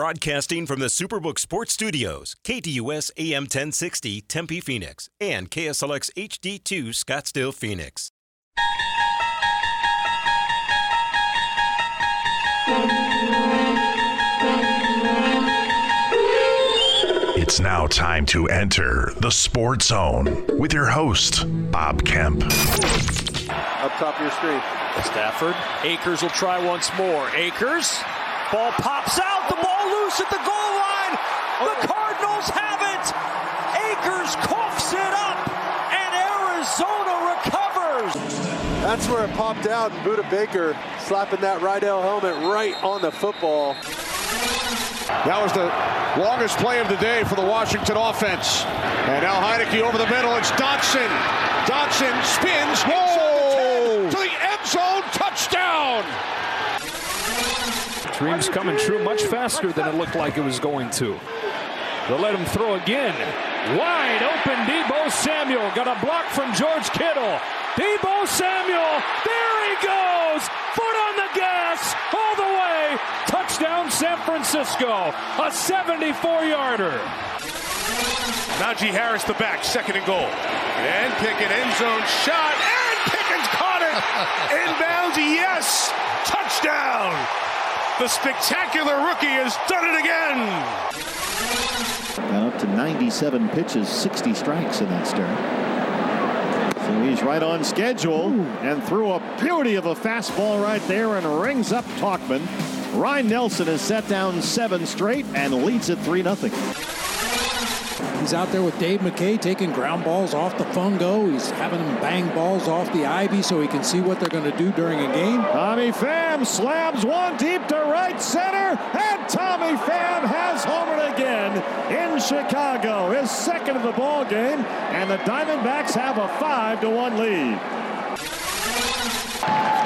Broadcasting from the Superbook Sports Studios, KDUS AM 1060 Tempe Phoenix and KSLX HD2 Scottsdale Phoenix. It's now time to enter the Sports Zone with your host, Bob Kemp. Up top of your screen. Stafford. Akers will try once more. Akers. Ball pops out. The ball loose at the goal line. The oh. Cardinals have it. Akers coughs it up. And Arizona recovers. That's where it popped out. And Budda Baker slapping that Riddell helmet right on the football. That was the longest play of the day for the Washington offense. And now Heinicke over the middle. It's Dotson. Dotson spins. Whoa! To the end zone. Touchdown. Dreams coming true much faster than it looked like it was going to. They'll let him throw again. Wide open Deebo Samuel. Got a block from George Kittle. Deebo Samuel. There he goes. Foot on the gas. All the way. Touchdown San Francisco. A 74 yarder. Najee Harris the back. Second and goal. And Pickett end zone shot. And Pickens caught it. Inbounds. Yes. The spectacular rookie has done it again. Got up to 97 pitches, 60 strikes in that start. So he's right on schedule and threw a beauty of a fastball right there and rings up Tauchman. Ryne Nelson has set down seven straight and leads it 3 0. He's out there with Dave McKay taking ground balls off the fungo. He's having them bang balls off the ivy so he can see what they're going to do during a game. Tommy Pham slams one deep to right center, and Tommy Pham has homered again in Chicago. His second of the ball game, and the Diamondbacks have a five to one lead.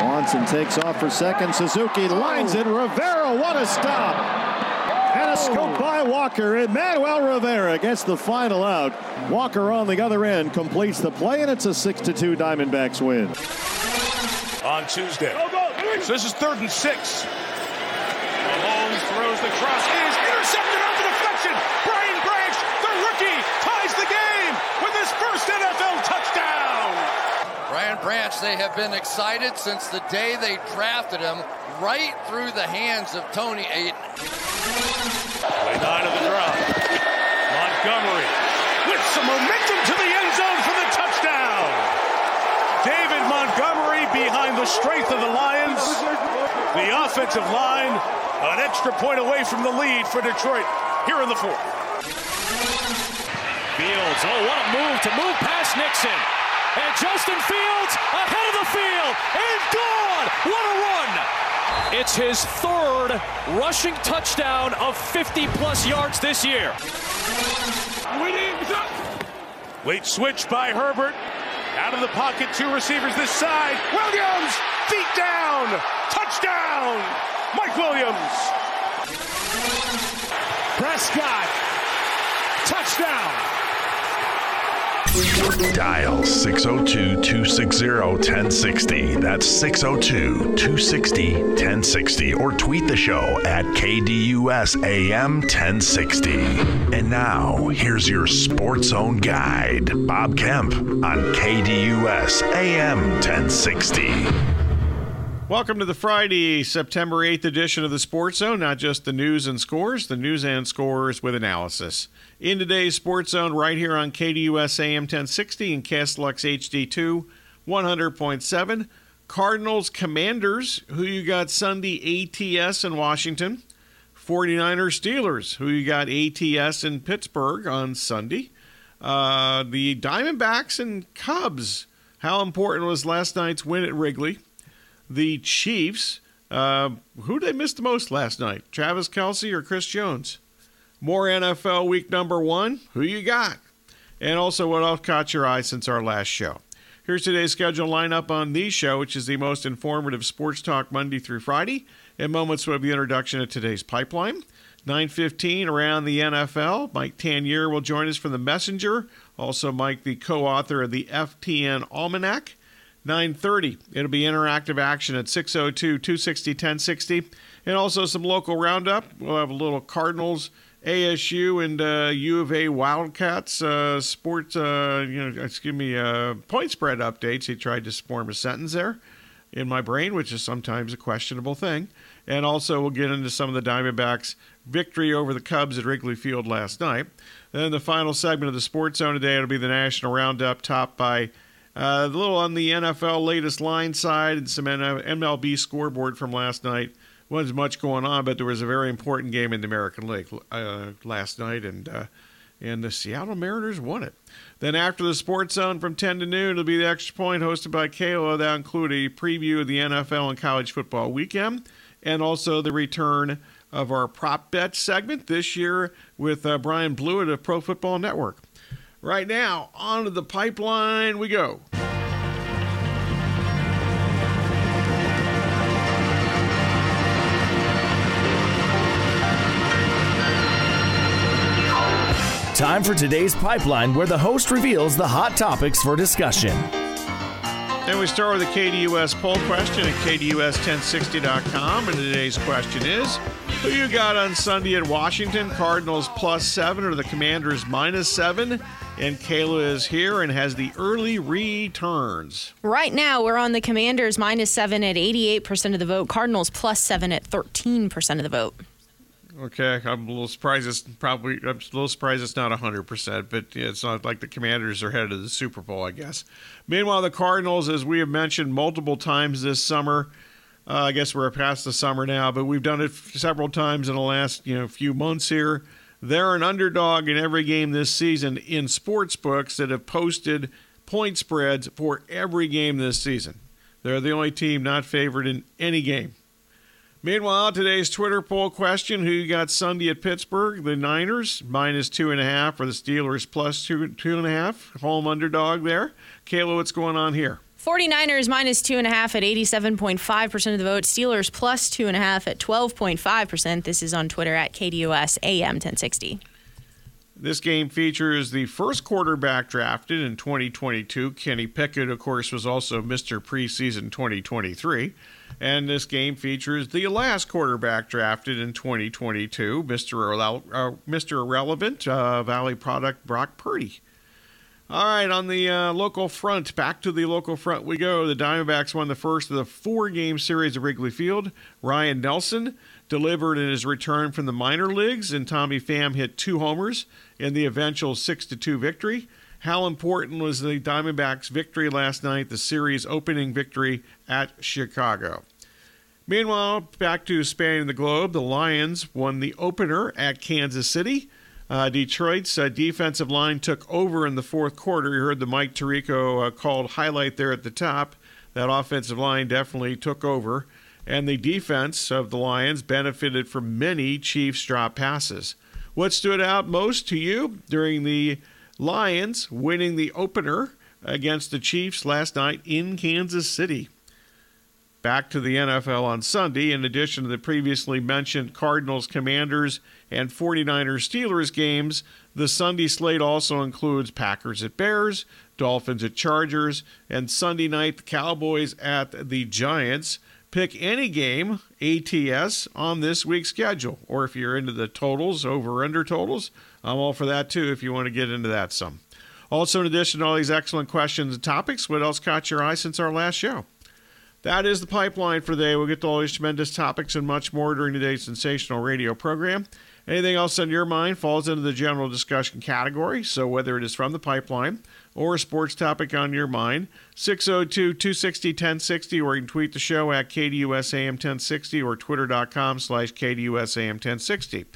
Swanson takes off for second. Suzuki lines it. Rivera, what a stop! And a oh. by Walker. and Manuel Rivera gets the final out. Walker on the other end completes the play, and it's a 6 2 Diamondbacks win. On Tuesday. So this is third and six. Mahomes throws the cross. It is intercepted on the deflection. Brian Branch, the rookie, ties the game with his first NFL touchdown. Brian Branch, they have been excited since the day they drafted him right through the hands of Toney Ayton. Play nine of the drop. Montgomery with some momentum to the end zone for the touchdown. David Montgomery behind the strength of the Lions. The offensive line, an extra point away from the lead for Detroit here in the fourth. Fields, oh, what a move to move past Nixon. And Justin Fields ahead of the field and gone. What a run! It's his third rushing touchdown of 50 plus yards this year. Late switch by Herbert. Out of the pocket, two receivers this side. Williams, feet down, touchdown, Mike Williams. Prescott, touchdown. Dial 602 260 1060. That's 602 260 1060. Or tweet the show at KDUS AM 1060. And now, here's your Sports Zone guide, Bob Kemp on KDUS AM 1060. Welcome to the Friday, September 8th edition of the Sports Zone. Not just the news and scores, the news and scores with analysis. In today's Sports Zone, right here on KDUS AM 1060 and KSLX HD2 100.7. Cardinals Commanders, who you got Sunday ATS in Washington. 49ers Steelers, who you got ATS in Pittsburgh on Sunday. Uh, the Diamondbacks and Cubs. How important was last night's win at Wrigley? The Chiefs. Uh, who did they miss the most last night? Travis Kelce or Chris Jones? More NFL week number one. Who you got? And also, what else caught your eye since our last show? Here's today's schedule lineup on the show, which is the most informative sports talk Monday through Friday. In moments, we'll have the introduction of today's pipeline. 9.15 around the NFL. Mike Tanier will join us from The Messenger. Also, Mike, the co-author of the FTN Almanac. 9:30. It'll be interactive action at 602 260 1060 and also some local roundup. We'll have a little Cardinals ASU and uh, U of A Wildcats uh, sports, uh, you know, excuse me, uh, point spread updates. He tried to form a sentence there in my brain, which is sometimes a questionable thing. And also, we'll get into some of the Diamondbacks' victory over the Cubs at Wrigley Field last night. Then the final segment of the Sports Zone today it'll be the National Roundup, topped by uh, a little on the NFL latest line side and some MLB scoreboard from last night wasn't much going on, but there was a very important game in the American League uh, last night, and uh, and the Seattle Mariners won it. Then after the Sports Zone from 10 to noon, it'll be the Extra Point hosted by Kayla. That'll include a preview of the NFL and college football weekend, and also the return of our prop bet segment this year with uh, Brian Blewett of Pro Football Network. Right now, onto the pipeline we go. Time for today's pipeline, where the host reveals the hot topics for discussion. And we start with the KDUS poll question at KDUS1060.com. And today's question is Who you got on Sunday at Washington? Cardinals plus seven or the Commanders minus seven? And Kayla is here and has the early returns. Right now, we're on the Commanders minus seven at 88% of the vote, Cardinals plus seven at 13% of the vote. Okay, I'm a little surprised. It's probably I'm a little surprised it's not 100, percent but it's not like the Commanders are headed to the Super Bowl, I guess. Meanwhile, the Cardinals, as we have mentioned multiple times this summer, uh, I guess we're past the summer now, but we've done it several times in the last you know few months here. They're an underdog in every game this season in sports books that have posted point spreads for every game this season. They're the only team not favored in any game. Meanwhile, today's Twitter poll question Who you got Sunday at Pittsburgh? The Niners, minus two and a half, or the Steelers, plus two, two and a half. Home underdog there. Kayla, what's going on here? 49ers minus two and a half at 87.5% of the vote. Steelers plus two and a half at 12.5%. This is on Twitter at KDUS AM 1060. This game features the first quarterback drafted in 2022. Kenny Pickett, of course, was also Mr. Preseason 2023. And this game features the last quarterback drafted in 2022, Mr. Irrele- uh, Mr. Irrelevant, uh, Valley product Brock Purdy. All right, on the uh, local front, back to the local front we go. The Diamondbacks won the first of the four game series at Wrigley Field. Ryne Nelson delivered in his return from the minor leagues, and Tommy Pham hit two homers in the eventual 6 2 victory. How important was the Diamondbacks' victory last night, the series opening victory at Chicago? Meanwhile, back to spanning the globe, the Lions won the opener at Kansas City. Uh, Detroit's uh, defensive line took over in the fourth quarter. You heard the Mike Tirico uh, called highlight there at the top. That offensive line definitely took over. And the defense of the Lions benefited from many Chiefs drop passes. What stood out most to you during the Lions winning the opener against the Chiefs last night in Kansas City. Back to the NFL on Sunday, in addition to the previously mentioned Cardinals, Commanders, and 49ers Steelers games, the Sunday slate also includes Packers at Bears, Dolphins at Chargers, and Sunday night the Cowboys at the Giants. Pick any game, ATS, on this week's schedule. Or if you're into the totals, over under totals, I'm all for that too if you want to get into that some. Also, in addition to all these excellent questions and topics, what else caught your eye since our last show? That is the pipeline for today. We'll get to all these tremendous topics and much more during today's sensational radio program. Anything else on your mind falls into the general discussion category. So, whether it is from the pipeline or a sports topic on your mind, 602 260 1060, or you can tweet the show at KDUSAM 1060 or twitter.com slash KDUSAM 1060.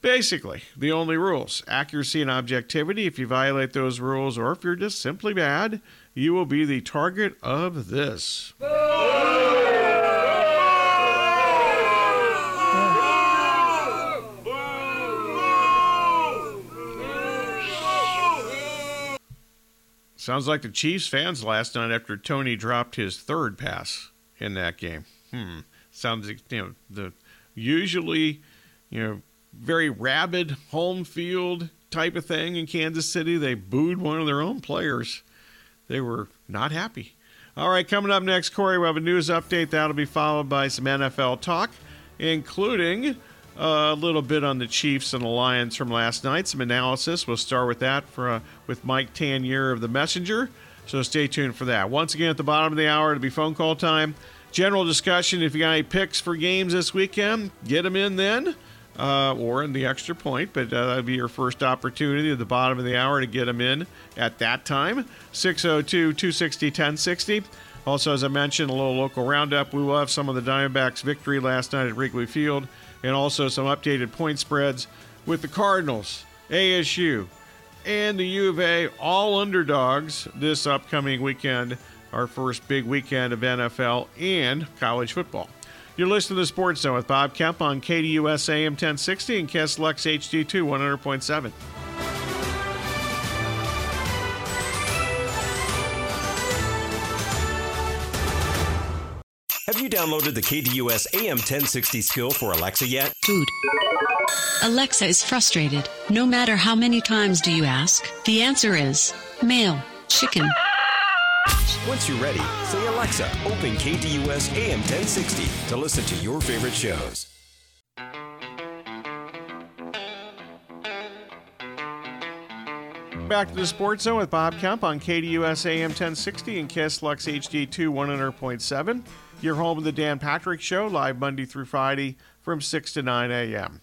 Basically, the only rules accuracy and objectivity. If you violate those rules or if you're just simply bad, you will be the target of this. Sounds like the Chiefs fans last night after Toney dropped his third pass in that game. Hmm. Sounds like, you know the usually you know very rabid home field type of thing in Kansas City. They booed one of their own players. They were not happy. All right, coming up next, Corey, we have a news update. That'll be followed by some NFL talk, including a little bit on the Chiefs and the Lions from last night. Some analysis. We'll start with that for uh, with Mike Tanier of the Messenger. So stay tuned for that. Once again, at the bottom of the hour, it'll be phone call time. General discussion. If you got any picks for games this weekend, get them in then. Uh, or in the extra point, but uh, that'll be your first opportunity at the bottom of the hour to get them in at that time. 602 260 1060. Also, as I mentioned, a little local roundup. We will have some of the Diamondbacks' victory last night at Wrigley Field, and also some updated point spreads with the Cardinals, ASU, and the U of A, all underdogs this upcoming weekend, our first big weekend of NFL and college football. You're listening to the Sports Zone with Bob Kemp on KDUS AM 1060 and KSLX HD2 100.7. Have you downloaded the KDUS AM 1060 skill for Alexa yet? Food. Alexa is frustrated. No matter how many times do you ask, the answer is male, chicken. Once you're ready, say Alexa, open KDUS AM 1060 to listen to your favorite shows. Back to the Sports Zone with Bob Kemp on KDUS AM 1060 and KSLX HD2 100.7. Your home of the Dan Patrick Show, live Monday through Friday from 6 to 9 a.m.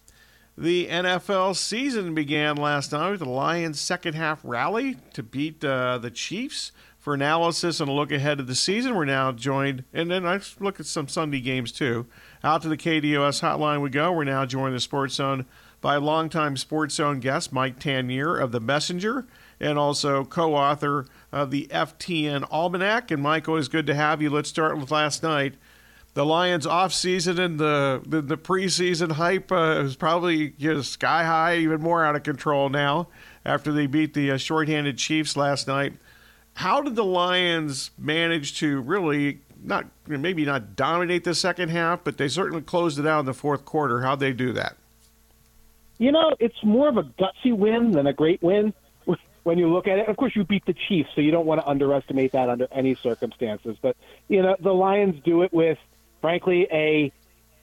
The NFL season began last night with the Lions' second half rally to beat uh, the Chiefs. For analysis and a look ahead of the season, we're now joined, and then I look at some Sunday games too. Out to the KDUS hotline we go. We're now joined in the Sports Zone by longtime Sports Zone guest Mike Tanier of The Messenger and also co author of the FTN Almanac. And Mike, always good to have you. Let's start with last night. The Lions off season and the, the, the preseason hype uh, is probably you know, sky high, even more out of control now after they beat the uh, shorthanded Chiefs last night. How did the Lions manage to really not maybe not dominate the second half, but they certainly closed it out in the fourth quarter? How'd they do that? You know, it's more of a gutsy win than a great win when you look at it. Of course, you beat the Chiefs, so you don't want to underestimate that under any circumstances. But you know, the Lions do it with, frankly, a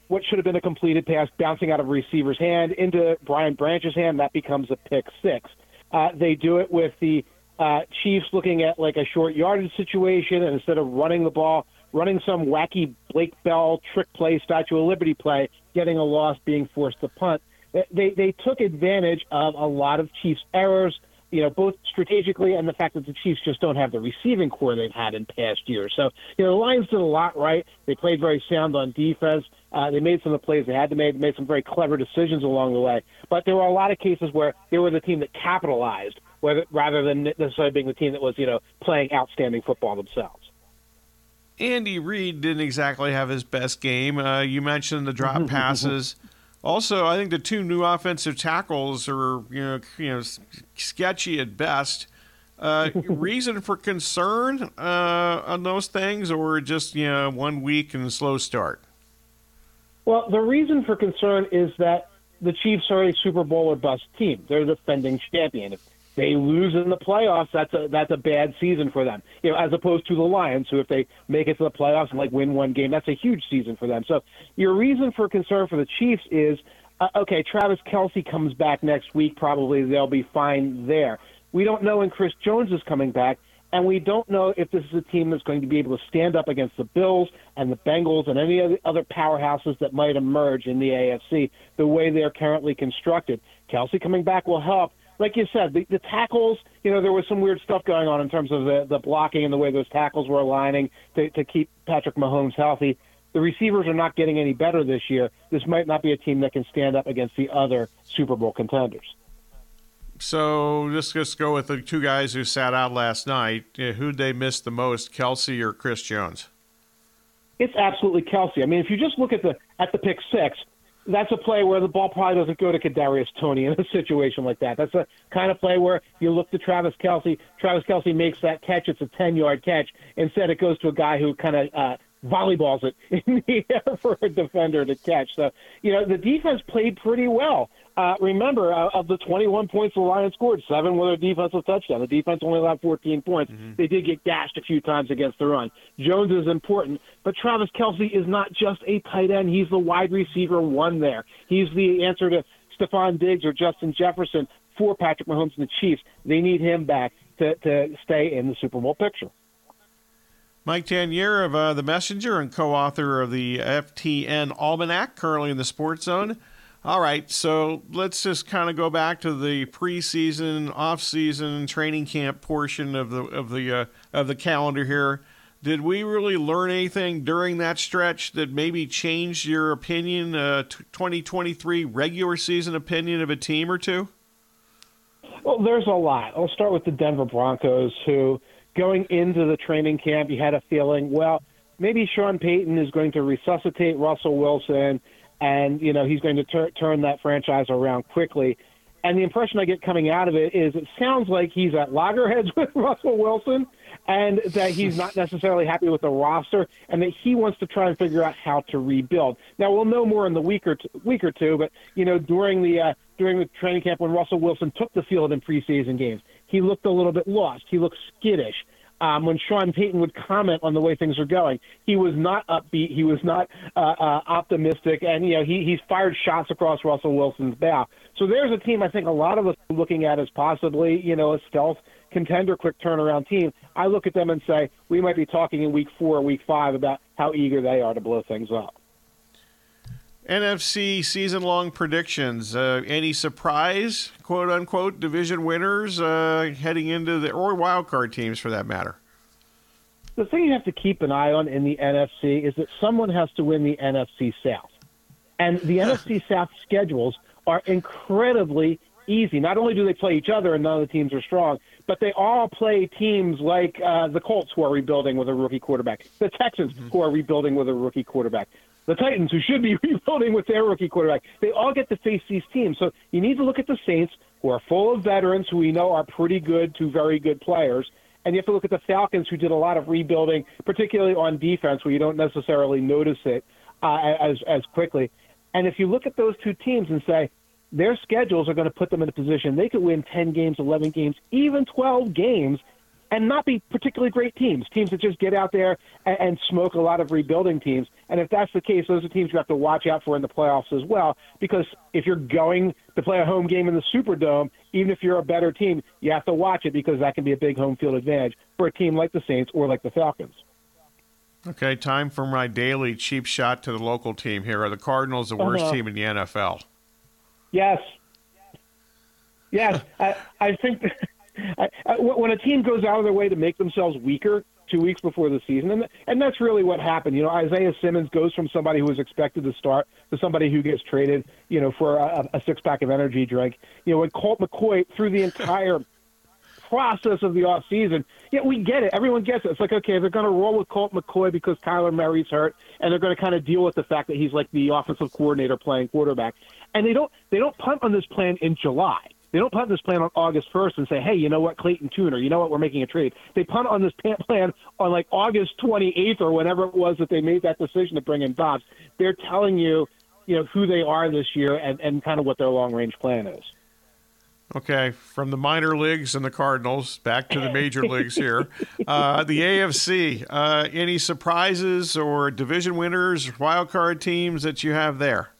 what should have been a completed pass bouncing out of a receiver's hand into Brian Branch's hand. That becomes a pick six. Uh, they do it with the uh, Chiefs looking at like a short yardage situation, and instead of running the ball, running some wacky Blake Bell trick play, Statue of Liberty play, getting a loss, being forced to punt. They they took advantage of a lot of Chiefs errors, you know, both strategically and the fact that the Chiefs just don't have the receiving corps they've had in past years. So you know, the Lions did a lot right. They played very sound on defense. Uh, they made some of the plays they had to make. They made some very clever decisions along the way. But there were a lot of cases where they were the team that capitalized whether, rather than necessarily being the team that was, you know, playing outstanding football themselves. Andy Reid didn't exactly have his best game. Uh, you mentioned the drop passes. Also, I think the two new offensive tackles are, you know, you know, sketchy at best. Uh, reason for concern uh, on those things, or just you know one week and slow start? Well, the reason for concern is that the Chiefs are a Super Bowl or bust team. They're the defending champion. If they lose in the playoffs, that's a that's a bad season for them. You know, as opposed to the Lions, who if they make it to the playoffs and like win one game, that's a huge season for them. So your reason for concern for the Chiefs is uh, okay. Travis Kelce comes back next week. Probably they'll be fine there. We don't know when Chris Jones is coming back, and we don't know if this is a team that's going to be able to stand up against the Bills and the Bengals and any other other powerhouses that might emerge in the AFC the way they're currently constructed. Kelce coming back will help like you said, the, the tackles, you know, there was some weird stuff going on in terms of the, the blocking and the way those tackles were aligning to, to keep Patrick Mahomes healthy. The receivers are not getting any better this year. This might not be a team that can stand up against the other Super Bowl contenders. So let's just go with the two guys who sat out last night. Who'd they miss the most, Kelce or Chris Jones? It's absolutely Kelce. I mean, if you just look at the at the pick six, that's a play where the ball probably doesn't go to Kadarius Toney in a situation like that. That's a kind of play where you look to Travis Kelce. Travis Kelce makes that catch. It's a ten yard catch. Instead, it goes to a guy who kind of uh, volleyballs it in the air for a defender to catch. So, you know, the defense played pretty well. Uh, remember, uh, of the 21 points the Lions scored, seven were a defensive touchdown. The defense only allowed 14 points. Mm-hmm. They did get gashed a few times against the run. Jones is important, but Travis Kelce is not just a tight end. He's the wide receiver one there. He's the answer to Stefon Diggs or Justin Jefferson for Patrick Mahomes and the Chiefs. They need him back to, to stay in the Super Bowl picture. Mike Tanier of uh, The Messenger and co author of the FTN Almanac, currently in the Sports Zone. All right, so let's just kind of go back to the preseason, off-season, training camp portion of the of the uh, of the calendar here. Did we really learn anything during that stretch that maybe changed your opinion, uh, 2023 regular season opinion of a team or two? Well, there's a lot. I'll start with the Denver Broncos, who going into the training camp, you had a feeling, well, maybe Sean Payton is going to resuscitate Russell Wilson, and you know he's going to tur- turn that franchise around quickly. And the impression I get coming out of it is it sounds like he's at loggerheads with Russell Wilson, and that he's not necessarily happy with the roster, and that he wants to try and figure out how to rebuild. Now we'll know more in the week or week or two, but you know during the uh, during the training camp when Russell Wilson took the field in preseason games, he looked a little bit lost. He looked skittish. Um, when Sean Payton would comment on the way things are going, he was not upbeat. He was not uh, uh, optimistic, and you know he he's fired shots across Russell Wilson's bow. So there's a team I think a lot of us are looking at as possibly you know a stealth contender, quick turnaround team. I look at them and say we might be talking in week four, or week five about how eager they are to blow things up. NFC season long predictions. Uh, any surprise, quote unquote, division winners uh, heading into the, or wild card teams for that matter? The thing you have to keep an eye on in the NFC is that someone has to win the NFC South. And the NFC South schedules are incredibly easy. Not only do they play each other and none of the teams are strong, but they all play teams like uh, the Colts, who are rebuilding with a rookie quarterback, the Texans, mm-hmm. who are rebuilding with a rookie quarterback, the Titans, who should be rebuilding with their rookie quarterback. They all get to face these teams. So you need to look at the Saints, who are full of veterans who we know are pretty good to very good players. And you have to look at the Falcons, who did a lot of rebuilding, particularly on defense, where you don't necessarily notice it uh, as as quickly. And if you look at those two teams and say their schedules are going to put them in a position they could win 10 games, 11 games, even 12 games and not be particularly great teams, teams that just get out there and, and smoke a lot of rebuilding teams. And if that's the case, those are teams you have to watch out for in the playoffs as well. Because if you're going to play a home game in the Superdome, even if you're a better team, you have to watch it because that can be a big home field advantage for a team like the Saints or like the Falcons. Okay, time for my daily cheap shot to the local team here. Are the Cardinals the worst uh-huh. team in the NFL? Yes. Yes, I, I think I, I, when a team goes out of their way to make themselves weaker two weeks before the season, and and that's really what happened. You know, Isaiah Simmons goes from somebody who was expected to start to somebody who gets traded, you know, for a, a six pack of energy drink. You know, when Colt McCoy through the entire process of the off season, yeah, we get it. Everyone gets it. It's like okay, they're going to roll with Colt McCoy because Kyler Murray's hurt, and they're going to kind of deal with the fact that he's like the offensive coordinator playing quarterback. And they don't they don't punt on this plan in July they don't punt this plan on August 1st and say, hey, you know what, Clayton Tune, you know what, we're making a trade. They punt on this plan on like August 28th or whenever it was that they made that decision to bring in Dobbs. They're telling you, you know, who they are this year and, and kind of what their long range plan is. Okay, from the minor leagues and the Cardinals back to the major leagues here. Uh, the AFC, uh, any surprises or division winners, wild card teams that you have there?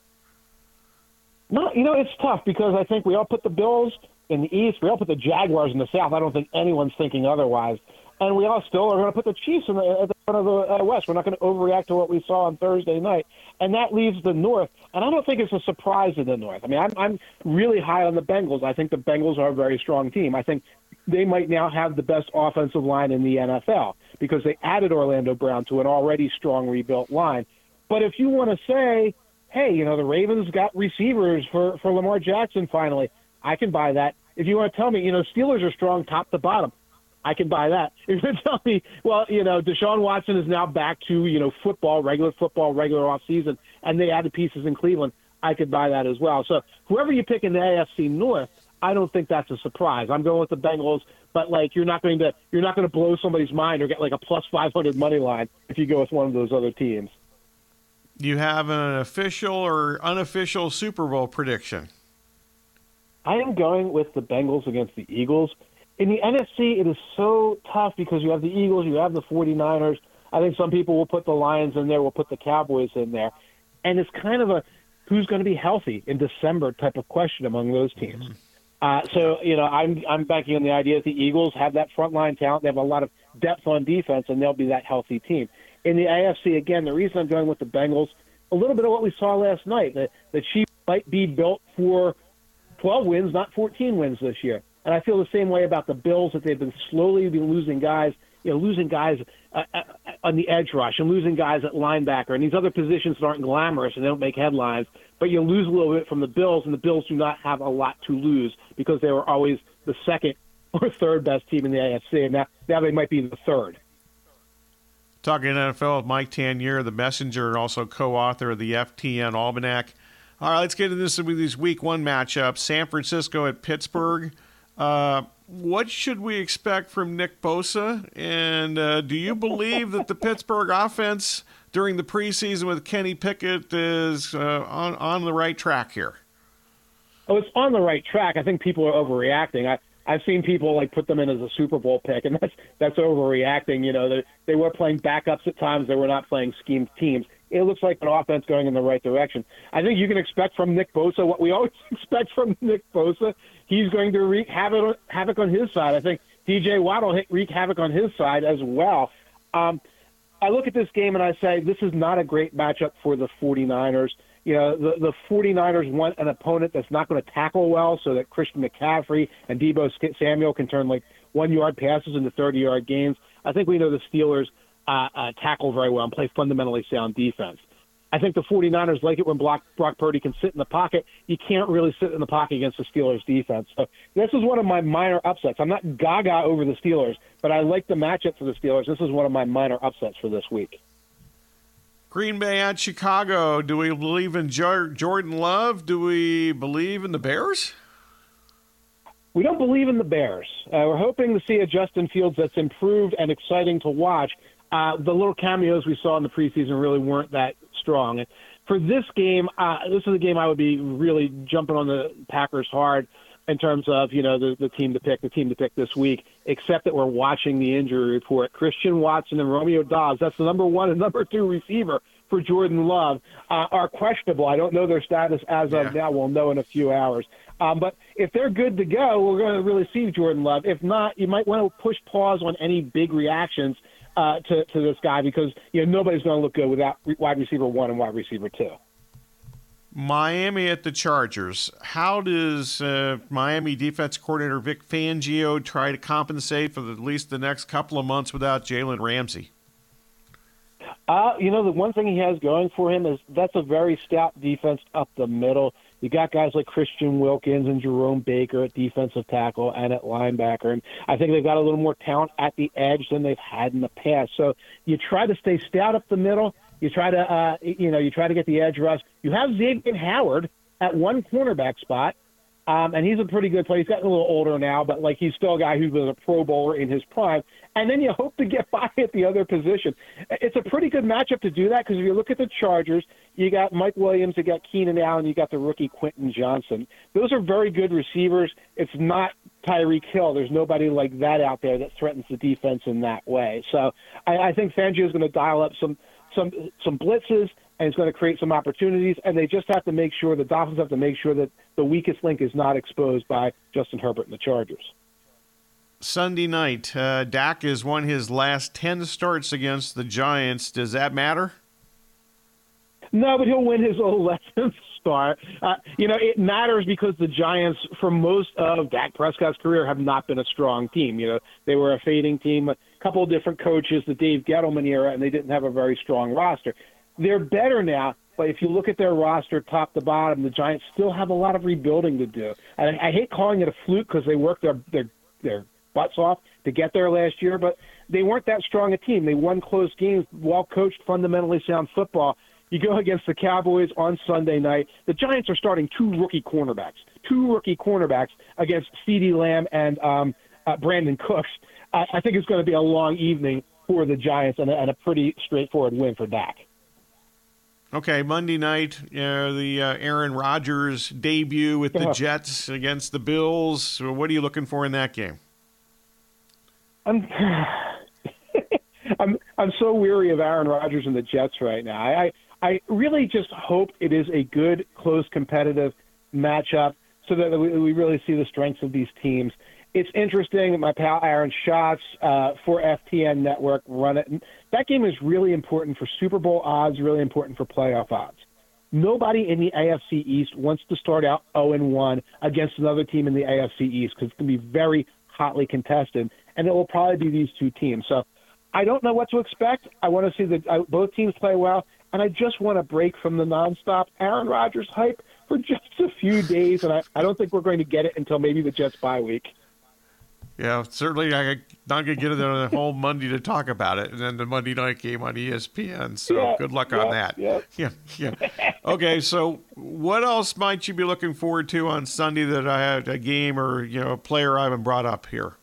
No, you know, it's tough because I think we all put the Bills in the East. We all put the Jaguars in the South. I don't think anyone's thinking otherwise. And we all still are going to put the Chiefs in the, at the front of the uh, West. We're not going to overreact to what we saw on Thursday night. And that leaves the North. And I don't think it's a surprise in the North. I mean, I'm, I'm really high on the Bengals. I think the Bengals are a very strong team. I think they might now have the best offensive line in the NFL because they added Orlando Brown to an already strong rebuilt line. But if you want to say, hey, you know, the Ravens got receivers for, for Lamar Jackson finally. I can buy that. If you want to tell me, you know, Steelers are strong top to bottom, I can buy that. If you tell me, well, you know, Deshaun Watson is now back to, you know, football, regular football, regular off season, and they added pieces in Cleveland, I could buy that as well. So whoever you pick in the AFC North, I don't think that's a surprise. I'm going with the Bengals, but like you're not going to you're not going to blow somebody's mind or get like a plus 500 money line if you go with one of those other teams. Do you have an official or unofficial Super Bowl prediction? I am going with the Bengals against the Eagles. In the NFC, it is so tough because you have the Eagles, you have the 49ers. I think some people will put the Lions in there, will put the Cowboys in there. And it's kind of a who's going to be healthy in December type of question among those teams. Uh, so, you know, I'm I'm banking on the idea that the Eagles have that frontline talent. They have a lot of depth on defense, and they'll be that healthy team. In the AFC, again, the reason I'm going with the Bengals, a little bit of what we saw last night. The, the Chiefs might be built for 12 wins, not 14 wins this year. And I feel the same way about the Bills that they've been slowly been losing guys, you know, losing guys uh, uh, on the edge rush and losing guys at linebacker and these other positions that aren't glamorous and they don't make headlines. But you lose a little bit from the Bills, and the Bills do not have a lot to lose because they were always the second or third best team in the AFC, and now now they might be the third. Talking NFL with Mike Tanier, the messenger and also co-author of the FTN Almanac. All right, let's get into this with these Week One matchups: San Francisco at Pittsburgh. Uh, what should we expect from Nick Bosa? And uh, do you believe that the Pittsburgh offense during the preseason with Kenny Pickett is uh, on on the right track here? Oh, it's on the right track. I think people are overreacting. I, I've seen people like put them in as a Super Bowl pick, and that's that's overreacting. You know, they they were playing backups at times. They were not playing scheme teams. It looks like an offense going in the right direction. I think you can expect from Nick Bosa what we always expect from Nick Bosa. He's going to wreak havoc, havoc on his side. I think TJ Watt will wreak havoc on his side as well. Um, I look at this game and I say this is not a great matchup for the 49ers you know, the, the 49ers want an opponent that's not going to tackle well so that Christian McCaffrey and Deebo Samuel can turn like one yard passes into 30 yard gains. I think we know the Steelers uh, uh, tackle very well and play fundamentally sound defense. I think the 49ers like it when Brock, Brock Purdy can sit in the pocket. You can't really sit in the pocket against the Steelers defense. So this is one of my minor upsets. I'm not gaga over the Steelers, but I like the matchup for the Steelers. This is one of my minor upsets for this week. Green Bay at Chicago. Do we believe in Jordan Love? Do we believe in the Bears? We don't believe in the Bears. Uh, we're hoping to see a Justin Fields that's improved and exciting to watch. Uh, the little cameos we saw in the preseason really weren't that strong. For this game, uh, this is a game I would be really jumping on the Packers hard in terms of you know the, the team to pick, the team to pick this week. Except that we're watching the injury report. Christian Watson and Romeo Doubs, that's the number one and number two receiver for Jordan Love, uh, are questionable. I don't know their status as yeah. of now. We'll know in a few hours. Um, but if they're good to go, we're going to really see Jordan Love. If not, you might want to push pause on any big reactions uh, to to this guy because you know nobody's going to look good without wide receiver one and wide receiver two. Miami at the Chargers. How does uh, Miami defense coordinator Vic Fangio try to compensate for the, at least the next couple of months without Jalen Ramsey? Uh, you know, the one thing he has going for him is that's a very stout defense up the middle. You got guys like Christian Wilkins and Jerome Baker at defensive tackle and at linebacker. And I think they've got a little more talent at the edge than they've had in the past. So you try to stay stout up the middle you try to, uh, you know, you try to get the edge rush. You have Xavier Howard at one cornerback spot, um, and he's a pretty good player. He's gotten a little older now, but like he's still a guy who was a Pro Bowler in his prime. And then you hope to get by at the other position. It's a pretty good matchup to do that because if you look at the Chargers, you got Mike Williams, you got Keenan Allen, you got the rookie Quentin Johnston. Those are very good receivers. It's not Tyreek Hill. There's nobody like that out there that threatens the defense in that way. So I, I think Fangio is going to dial up some some some blitzes and it's going to create some opportunities. And they just have to make sure the Dolphins have to make sure that the weakest link is not exposed by Justin Herbert and the Chargers. Sunday night, uh, Dak has won his last ten starts against the Giants. Does that matter? No, but he'll win his 11th start. Uh, you know, it matters because the Giants, for most of Dak Prescott's career, have not been a strong team. You know, they were a fading team, a couple of different coaches, the Dave Gettleman era, and they didn't have a very strong roster. They're better now, but if you look at their roster top to bottom, the Giants still have a lot of rebuilding to do. And I, I hate calling it a fluke because they worked their their their butts off to get there last year, but they weren't that strong a team. They won close games, well coached, fundamentally sound football You go against the Cowboys on Sunday night. The Giants are starting two rookie cornerbacks, two rookie cornerbacks against CeeDee Lamb and um, uh, Brandin Cooks. I, I think it's going to be a long evening for the Giants and a, and a pretty straightforward win for Dak. Okay, Monday night, uh, the uh, Aaron Rodgers debut with the Jets against the Bills. So what are you looking for in that game? I'm, I'm, I'm so weary of Aaron Rodgers and the Jets right now. I, I really just hope it is a good, close, competitive matchup so that we, we really see the strengths of these teams it's interesting. that My pal Aaron Schatz uh, for FTN Network run it. That game is really important for Super Bowl odds, really important for playoff odds. Nobody in the AFC East wants to start out 0 and 1 against another team in the AFC East because it's going to be very hotly contested, and it will probably be these two teams. So I don't know what to expect. I want to see that uh, both teams play well, and I just want to break from the nonstop Aaron Rodgers hype for just a few days, and I, I don't think we're going to get it until maybe the Jets bye week. Yeah, certainly. I'm not going to get it on the whole Monday to talk about it, and then the Monday night game on ESPN. So yeah, good luck yeah, on that. Yeah, yeah, yeah. okay, so what else might you be looking forward to on Sunday that I had a game or you know a player I haven't brought up here?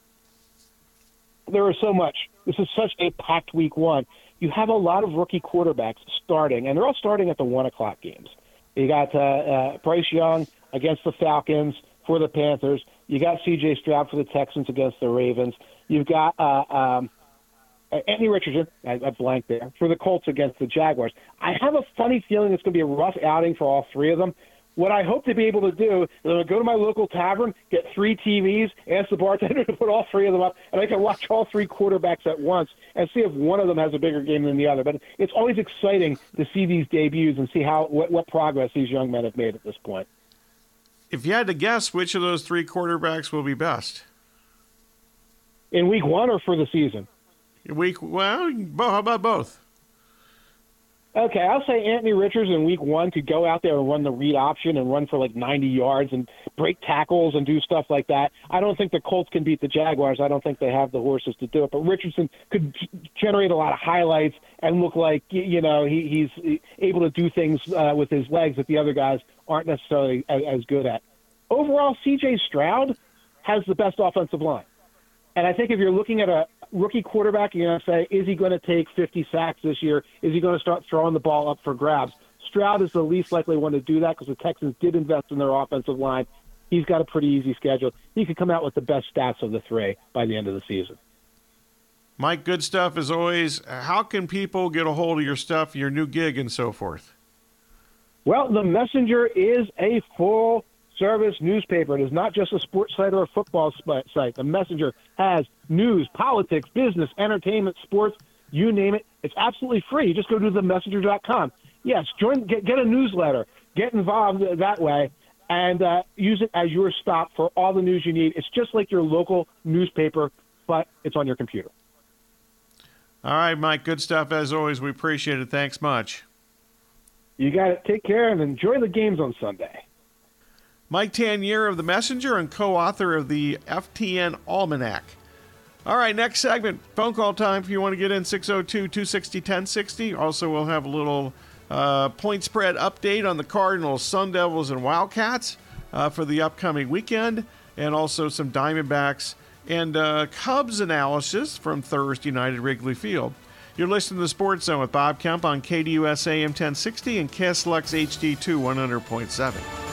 There is so much. This is such a packed week one. You have a lot of rookie quarterbacks starting, and they're all starting at the one o'clock games. You got uh, uh, Bryce Young against the Falcons for the Panthers. You got C.J. Stroud for the Texans against the Ravens. You've got uh, um, Anthony Richardson, I, I there, for the Colts against the Jaguars. I have a funny feeling it's going to be a rough outing for all three of them. What I hope to be able to do is to go to my local tavern, get three TVs, ask the bartender to put all three of them up, and I can watch all three quarterbacks at once and see if one of them has a bigger game than the other. But it's always exciting to see these debuts and see how what, what progress these young men have made at this point if you had to guess, which of those three quarterbacks will be best? In week one or for the season? In Week well, how about both? Okay, I'll say Anthony Richards in week one could go out there and run the read option and run for like 90 yards and break tackles and do stuff like that. I don't think the Colts can beat the Jaguars. I don't think they have the horses to do it. But Richardson could generate a lot of highlights and look like you know he, he's able to do things uh, with his legs that the other guys aren't necessarily as, as good at. Overall, C.J. Stroud has the best offensive line, and I think if you're looking at a rookie quarterback, you're going to say, is he going to take 50 sacks this year? Is he going to start throwing the ball up for grabs? Stroud is the least likely one to do that because the Texans did invest in their offensive line. He's got a pretty easy schedule. He could come out with the best stats of the three by the end of the season. Mike, good stuff as always. How can people get a hold of your stuff, your new gig, and so forth? Well, the Messenger is a full service newspaper. It is not just a sports site or a football site. The Messenger has news, politics, business, entertainment, sports, you name it. It's absolutely free. You just go to themessenger.com. Yes, join, get, get a newsletter, get involved that way, and uh, use it as your stop for all the news you need. It's just like your local newspaper, but it's on your computer. All right, Mike. Good stuff as always. We appreciate it. Thanks much. You got it. Take care and enjoy the games on Sunday. Mike Tanier of The Messenger and co author of the FTN Almanac. All right, next segment phone call time if you want to get in 602 260 1060. Also, we'll have a little uh, point spread update on the Cardinals, Sun Devils, and Wildcats uh, for the upcoming weekend, and also some Diamondbacks and uh, Cubs analysis from Thursday night at Wrigley Field. You're listening to the Sports Zone with Bob Kemp on KDUS AM 1060 and KSLX HD2 100.7.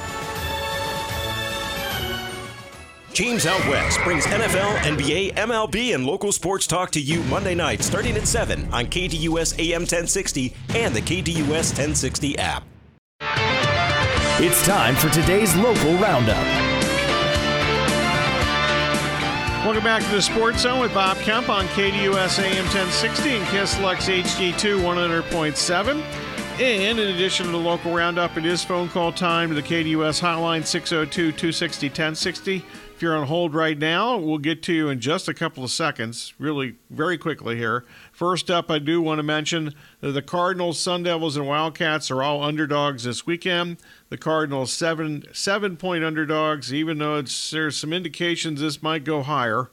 James Out West brings NFL, NBA, MLB, and local sports talk to you Monday night starting at 7 on KDUS AM 1060 and the KDUS 1060 app. It's time for today's local roundup. Welcome back to the Sports Zone with Bob Kemp on KDUS AM 1060 and KSLX HD2 100.7. And in addition to the local roundup, it is phone call time to the KDUS hotline 602 260 1060. If you're on hold right now, we'll get to you in just a couple of seconds, really very quickly here. First up, I do want to mention that the Cardinals, Sun Devils, and Wildcats are all underdogs this weekend. The Cardinals seven seven point underdogs, even though there's some indications this might go higher.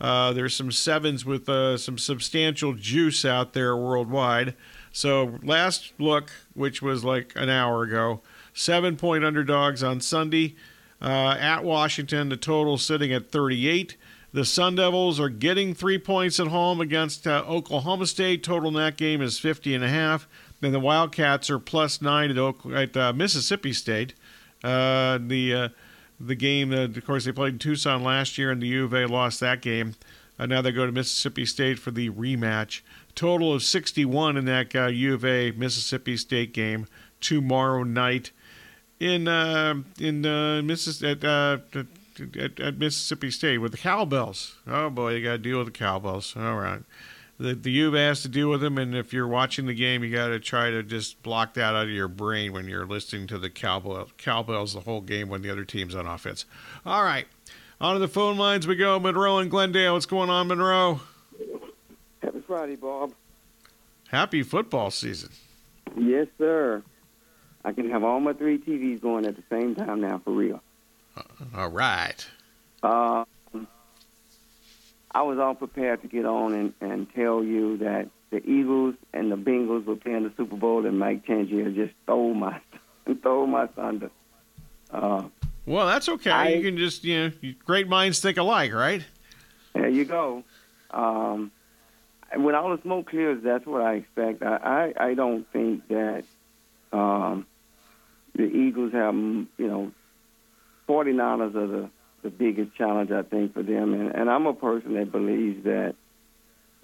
Uh, there's some sevens with uh, some substantial juice out there worldwide. So last look, which was like an hour ago, seven point underdogs on Sunday uh, at Washington. The total sitting at 38. The Sun Devils are getting three points at home against uh, Oklahoma State. Total in that game is 50 and a half. Then the Wildcats are plus nine at, Oak- at uh, Mississippi State. Uh, the uh, the game, of course, they played in Tucson last year, and the U of A lost that game. Uh, now they go to Mississippi State for the rematch. Total of 61 in that U of A Mississippi State game tomorrow night in uh, in uh, Missis- at, uh, at, at Mississippi State with the cowbells. Oh boy, you got to deal with the cowbells. All right. The, the U has to deal with them, and if you're watching the game, you got to try to just block that out of your brain when you're listening to the cowbell, cowbells the whole game when the other team's on offense. All right, on to the phone lines we go. Monroe and Glendale, what's going on, Monroe? Happy Friday, Bob. Happy football season. Yes, sir. I can have all my three TVs going at the same time now, for real. All right. Um, I was all prepared to get on and, and tell you that the Eagles and the Bengals were playing the Super Bowl, and Mike Tanier just stole my stole my thunder. Uh, Well, that's okay. I- you can just, you know, great minds think alike, right? There you go. Um, when all the smoke clears, that's what I expect. I, I, I don't think that um, the Eagles have, you know, 49ers are the, the biggest challenge, I think, for them. And, and I'm a person that believes that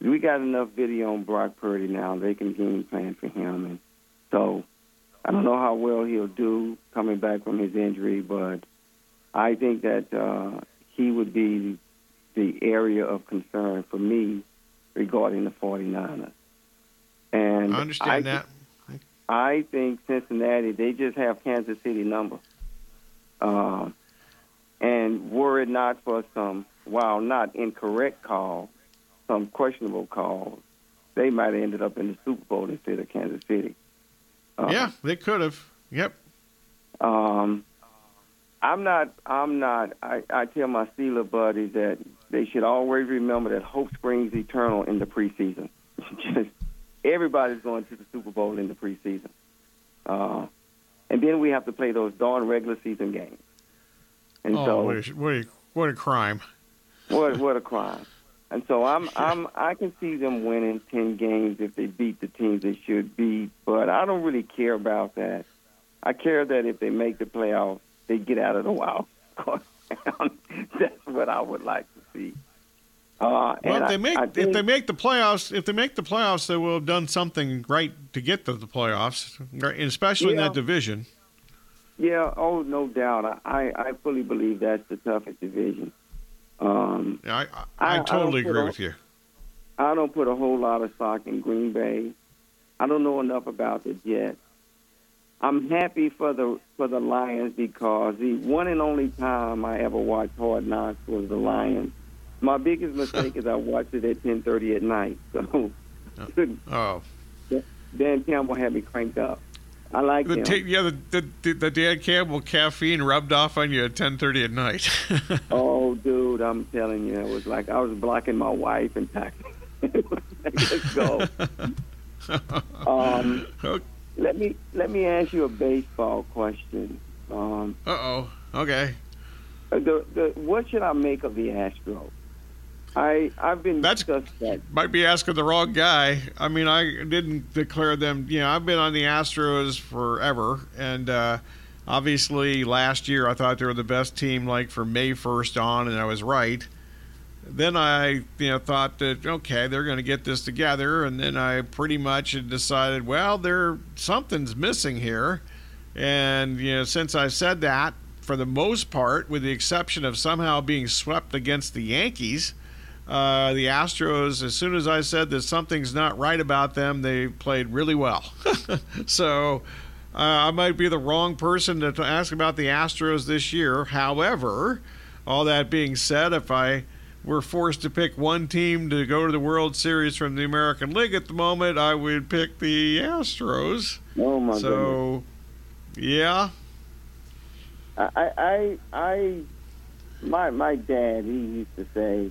we got enough video on Brock Purdy now. They can game plan for him. And so I don't know how well he'll do coming back from his injury, but I think that uh, he would be the area of concern for me regarding the 49ers. And I understand I, that. I think Cincinnati, they just have Kansas City number. Um, and were it not for some, while not incorrect call, some questionable calls, they might have ended up in the Super Bowl instead of Kansas City. Uh, yeah, they could have. Yep. Um, I'm not. I'm not. I, I tell my Steeler buddies that they should always remember that hope springs eternal in the preseason. Just everybody's going to the Super Bowl in the preseason, uh, and then we have to play those darn regular season games. And oh, so, what, a, what, a, what a crime. what what a crime! And so I'm I'm I can see them winning ten games if they beat the teams they should beat, but I don't really care about that. I care that if they make the playoffs, they get out of the wild. That's what I would like to see. Uh, Well, if they make I if think- they make the playoffs, if they make the playoffs, they will have done something right to get to the playoffs, especially in that division. Yeah, oh, no doubt. I, I, fully believe that's the toughest division. Um, I, I, I- I totally agree a- with you. I don't put a whole lot of stock in Green Bay. I don't know enough about the Jets. I'm happy for the for the Lions because the one and only time I ever watched Hard Knocks was the Lions. My biggest mistake is I watched it at 10:30 at night. So Oh, Dan Campbell had me cranked up. I like the him. ta- yeah, the, the the Dan Campbell caffeine rubbed off on you at ten thirty at night. Oh, dude, I'm telling you, it was like I was blocking my wife and texting. Let's go. Um, let me let me ask you a baseball question. Um, uh oh. Okay. the, the, what should I make of the Astros? I I've been That's suspect. might be asking the wrong guy. I mean, I didn't declare them. You know, I've been on the Astros forever, and uh, obviously last year I thought they were the best team, like from May first on, and I was right. Then I, you know, thought that okay, they're going to get this together, and then I pretty much had decided, well, there something's missing here, and you know, since I said that, for the most part, with the exception of somehow being swept against the Yankees, uh, the Astros, as soon as I said that something's not right about them, they played really well. so uh, I might be the wrong person to, ask about the Astros this year. However, all that being said, if I were forced to pick one team to go to the World Series from the American League at the moment, I would pick the Astros. Oh my so, yeah. I, I I I my my dad he used to say,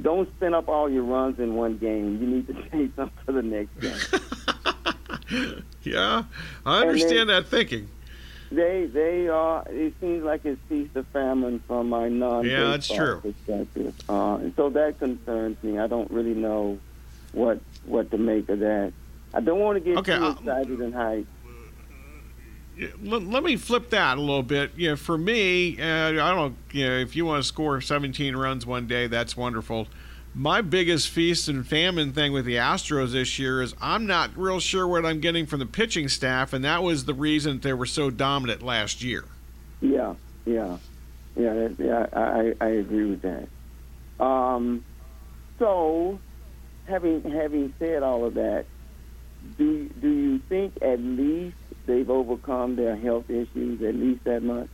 "Don't spin up all your runs in one game. You need to save some for the next game." yeah, I understand that thinking. They they are. It seems like it's feast or famine from my non Yeah, that's true. perspective, uh, and so that concerns me. I don't really know what what to make of that. I don't want to get Okay, too uh, excited and hyped. Let, let me flip that a little bit. You know, for me, uh, I don't. You know, if you want to score 17 runs one day, that's wonderful. My biggest feast and famine thing with the Astros this year is I'm not real sure what I'm getting from the pitching staff, and that was the reason they were so dominant last year. Yeah, yeah, yeah, yeah. I I agree with that. Um, so, having having said all of that, do do you think at least they've overcome their health issues at least that much?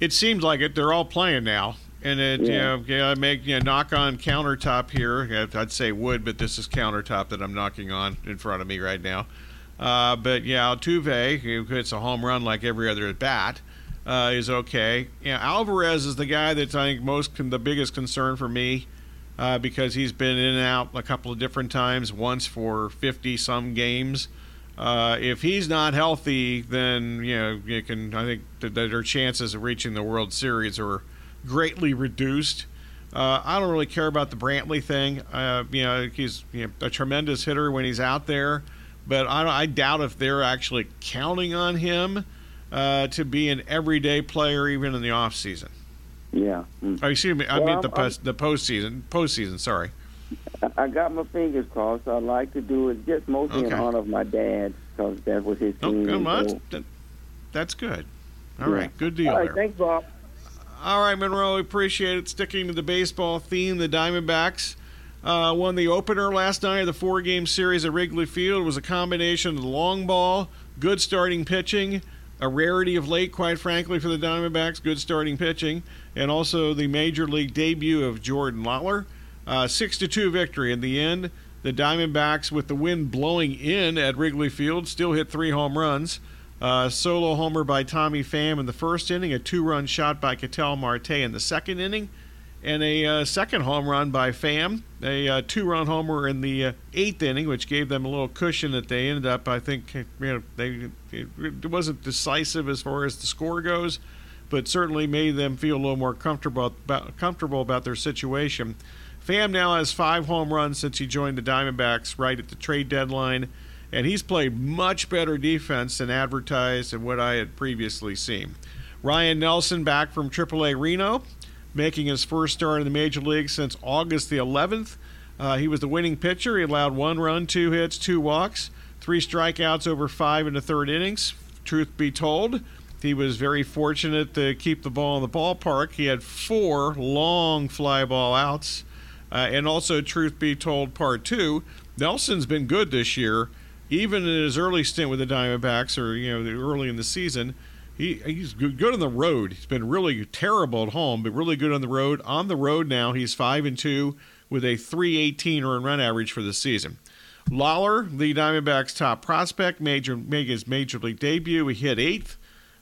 It seems like it. They're all playing now. And it, you Yeah. know, yeah, I make you know, knock on countertop here. I'd say wood, but this is countertop that I'm knocking on in front of me right now. Uh, but yeah, Altuve, who hits a home run like every other at bat, uh, is okay. Yeah, Alvarez is the guy that's I think most con- the biggest concern for me uh, because he's been in and out a couple of different times. Once for 50 some games. Uh, if he's not healthy, then you know you can. I think that their chances of reaching the World Series are greatly reduced. Uh, I don't really care about the Brantley thing. Uh, you know, he's you know, a tremendous hitter when he's out there, but I, I doubt if they're actually counting on him uh, to be an everyday player even in the off season. Yeah. Mm. Oh, excuse me. I Well, mean the I'm- post, the postseason. Postseason. Sorry. I- got my fingers crossed. I'd like to do it just mostly in honor of my dad because that was his Oh, team. on. so- That- that's good. All Yeah. right. Good deal All right, there. thanks, Bob. All right, Monroe, we appreciate it. Sticking to the baseball theme, the Diamondbacks uh, won the opener last night of the four game series at Wrigley Field. It was a combination of the long ball, good starting pitching, a rarity of late, quite frankly, for the Diamondbacks, good starting pitching, and also the major league debut of Jordan Lawlar. Uh, 6 to 2 victory in the end. The Diamondbacks, with the wind blowing in at Wrigley Field, still hit three home runs. Uh, solo homer by Tommy Pham in the first inning, a two run shot by Ketel Marte in the second inning, and a uh, second home run by Pham, a uh, two run homer in the uh, eighth inning, which gave them a little cushion that they ended up, I think, you know, they, it wasn't decisive as far as the score goes, but certainly made them feel a little more comfortable about, comfortable about their situation. Pham now has five home runs since he joined the Diamondbacks right at the trade deadline, and he's played much better defense than advertised and what I had previously seen. Ryne Nelson back from AAA Reno, making his first start in the major league since August the 11th. Uh, he was the winning pitcher. He allowed one run, two hits, two walks, three strikeouts over five in the third innings. Truth be told, he was very fortunate to keep the ball in the ballpark. He had four long fly ball outs. Uh, and also, truth be told, part two, Nelson's been good this year, even in his early stint with the Diamondbacks, or you know, early in the season. He, he's good, on the road. He's been really terrible at home, but really good on the road. On the road now, he's five and two with a 318 earned run average for the season. Lawlar, the Diamondbacks' top prospect, major made his major league debut. He hit eighth,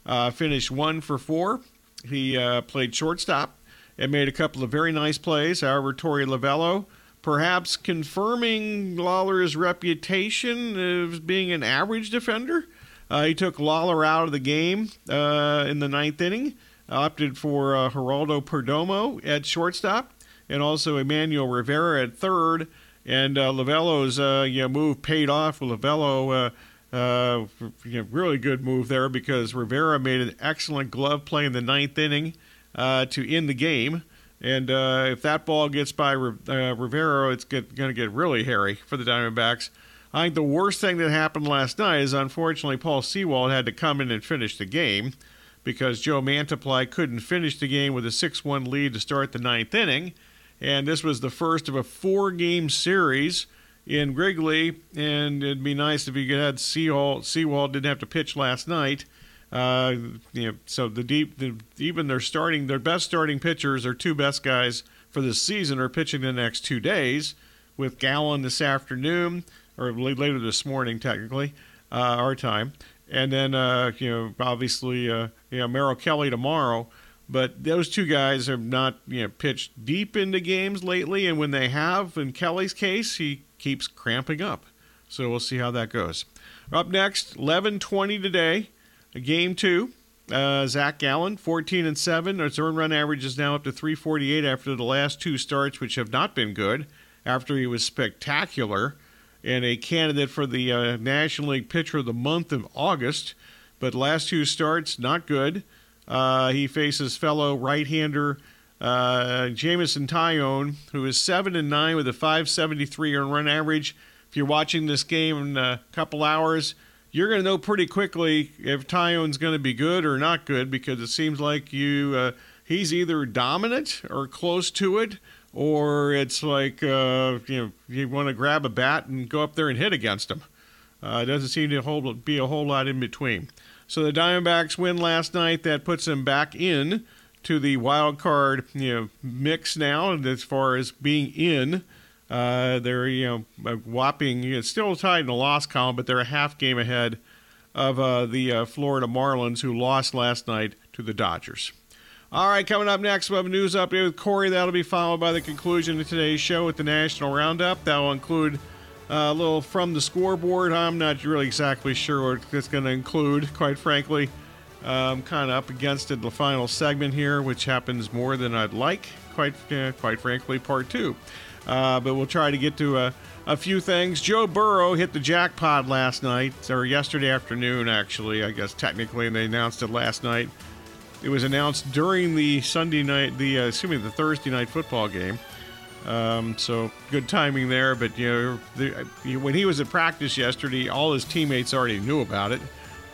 uh, finished one for four. He uh, played shortstop and made a couple of very nice plays. However, Torey Lovullo, perhaps confirming Lawlar's reputation of being an average defender. Uh, he took Lawlar out of the game uh, in the ninth inning, opted for uh, Geraldo Perdomo at shortstop, and also Emmanuel Rivera at third. And uh, Lovullo's uh, you know, move paid off. Lovullo, uh, uh, you know, really good move there because Rivera made an excellent glove play in the ninth inning uh, to end the game. And uh, if that ball gets by uh, Rivera, it's going to get really hairy for the Diamondbacks. I think the worst thing that happened last night is unfortunately Paul Sewald had to come in and finish the game because Joe Mantiply couldn't finish the game with a 6 1 lead to start the ninth inning. And this was the first of a four game series in Wrigley. And it'd be nice if you had Sewald, Sewald didn't have to pitch last night. Uh, you know, so the deep, the, even their starting, their best starting pitchers, their two best guys for this season, are pitching the next two days. With Gallen this afternoon, or later this morning, technically, uh, our time, and then uh, you know, obviously, uh, you know, Merrill Kelly tomorrow. But those two guys have not you know pitched deep into games lately, and when they have, in Kelly's case, he keeps cramping up. So we'll see how that goes. Up next, 11:20 today, game two. Uh, Zach Gallen, 14 and seven. Its earned run average is now up to 348 after the last two starts, which have not been good. After he was spectacular and a candidate for the uh, National League Pitcher of the Month of August, but last two starts not good. Uh, he faces fellow right-hander uh, Jameson Taillon, who is seven and nine with a 573 earned run average. If you're watching this game in a couple hours, you're going to know pretty quickly if Taillon's going to be good or not good because it seems like you uh, he's either dominant or close to it, or it's like uh, you know you want to grab a bat and go up there and hit against him. Uh, it doesn't seem to hold, be a whole lot in between. So the Diamondbacks win last night. That puts them back in to the wild card you know mix now as far as being in. Uh, they're you know whopping. You know, still tied in the loss column, but they're a half game ahead of uh, the uh, Florida Marlins, who lost last night to the Dodgers. All right, coming up next, we'll have a news update with Corey. That'll be followed by the conclusion of today's show with the National Roundup. That will include uh, a little from the scoreboard. I'm not really exactly sure what it's going to include, quite frankly. I'm kind of up against it, the final segment here, which happens more than I'd like, quite, uh, quite frankly, part two. Uh, but we'll try to get to a, a, few things. Joe Burrow hit the jackpot last night, or yesterday afternoon, actually, I guess technically, and they announced it last night. It was announced during the Sunday night, the uh, excuse me, the Thursday night football game. Um, so good timing there. But you know, the, when he was at practice yesterday, all his teammates already knew about it,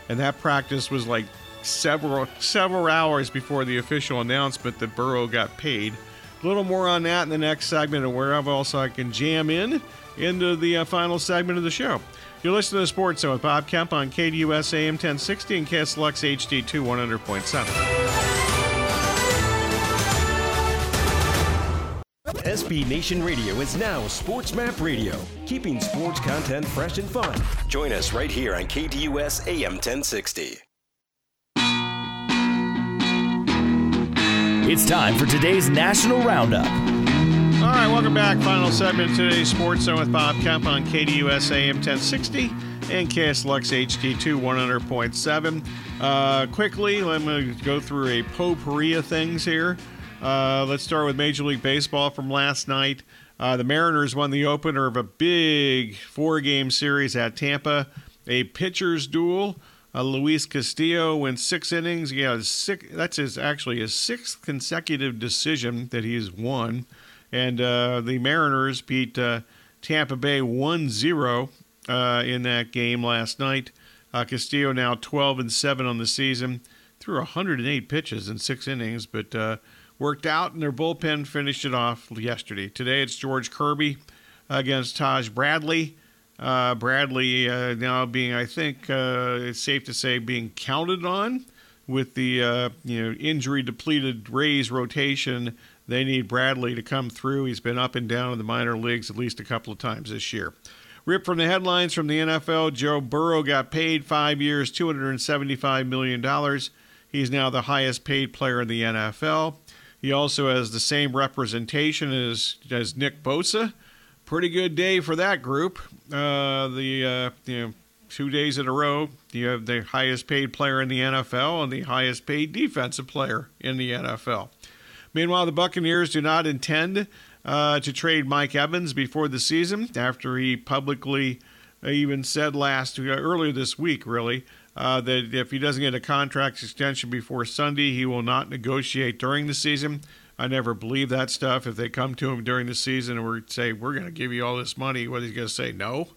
and that practice was like several several hours before the official announcement that Burrow got paid. A little more on that in the next segment, and wherever else I can jam in into the uh, final segment of the show. You're listening to Sports Zone with Bob Kemp on KDUS AM 1060 and KSLX HD2 100.7. SB Nation Radio is now Sports Map Radio, keeping sports content fresh and fun. Join us right here on KDUS AM 1060. It's time for today's National Roundup. All right, welcome back. Final segment of today's Sports Zone with Bob Kemp on KDUS AM 1060 and KSLX HD2 100.7. Uh, quickly, let me go through a potpourri of things here. Uh, let's start with Major League Baseball from last night. Uh, the Mariners won the opener of a big four game series at Tampa, a pitcher's duel. Uh, Luis Castillo went six innings. Yeah, six, that's his actually his sixth consecutive decision that he's won. And uh, the Mariners beat uh, Tampa Bay 1 0 uh, in that game last night. Uh, Castillo now 12 and 7 on the season, threw 108 pitches in six innings, but uh, worked out, and their bullpen finished it off yesterday. Today it's George Kirby against Taj Bradley. Uh, Bradley uh, now being, I think, uh, it's safe to say, being counted on with the uh, you know injury depleted Rays rotation. They need Bradley to come through. He's been up and down in the minor leagues at least a couple of times this year. Ripped from the headlines from the NFL, Joe Burrow got paid five years, $275 million. He's now the highest paid player in the NFL. He also has the same representation as, as Nick Bosa. Pretty good day for that group. Uh, the uh, you know two days in a row, you have the highest paid player in the NFL and the highest paid defensive player in the NFL. Meanwhile, the Buccaneers do not intend uh, to trade Mike Evans before the season after he publicly even said last uh, earlier this week, really, uh, that if he doesn't get a contract extension before Sunday, he will not negotiate during the season. I never believe that stuff. If they come to him during the season and we say we're going to give you all this money, what he's going to say no.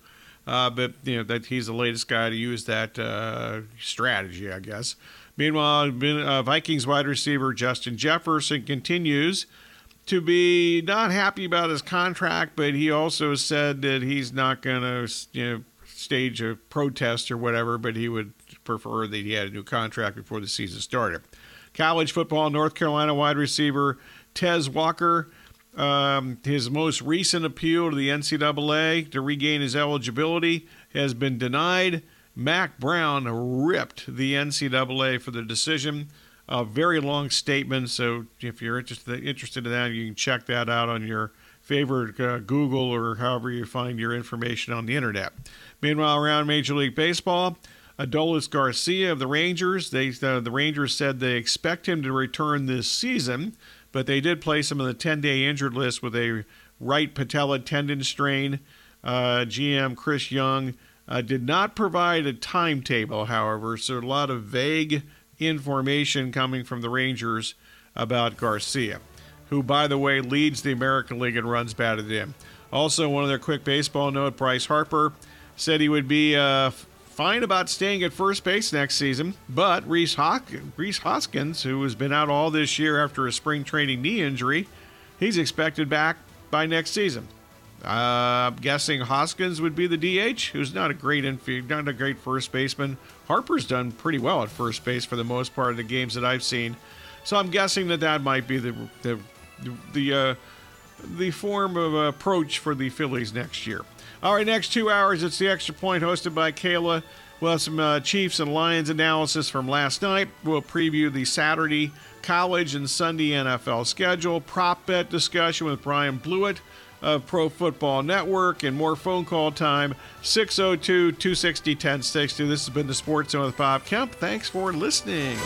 Uh, but you know that he's the latest guy to use that uh, strategy, I guess. Meanwhile, uh, Vikings wide receiver Justin Jefferson continues to be not happy about his contract, but he also said that he's not going to you know stage a protest or whatever, but he would prefer that he had a new contract before the season started. College football, North Carolina wide receiver Tez Walker. Um, his most recent appeal to the NCAA to regain his eligibility has been denied. Mack Brown ripped the NCAA for the decision. A very long statement, so if you're interested interested in that, you can check that out on your favorite uh, Google or however you find your information on the internet. Meanwhile, around Major League Baseball, Adolis Garcia of the Rangers, they uh, the Rangers said they expect him to return this season, but they did place him on the 10-day injured list with a right patella tendon strain. Uh, GM Chris Young uh, did not provide a timetable, however, so a lot of vague information coming from the Rangers about Garcia, who, by the way, leads the American League in runs batted in. Also, one of their quick baseball note, Bryce Harper said he would be uh, fine about staying at first base next season, but Rhys Hoskins, who has been out all this year after a spring training knee injury, he's expected back by next season. Uh, I'm guessing Hoskins would be the DH, who's not a great infield, not a great first baseman. Harper's done pretty well at first base for the most part of the games that I've seen, so I'm guessing that that might be the the the uh, the form of approach for the Phillies next year. All right, next two hours, it's the extra point hosted by Kayla. We'll have some uh, Chiefs and Lions analysis from last night. We'll preview the Saturday college and Sunday NFL schedule, prop bet discussion with Brian Blewett of Pro Football Network and more phone call time 602 260 1060. This has been the Sports Zone with Bob Kemp. Thanks for listening.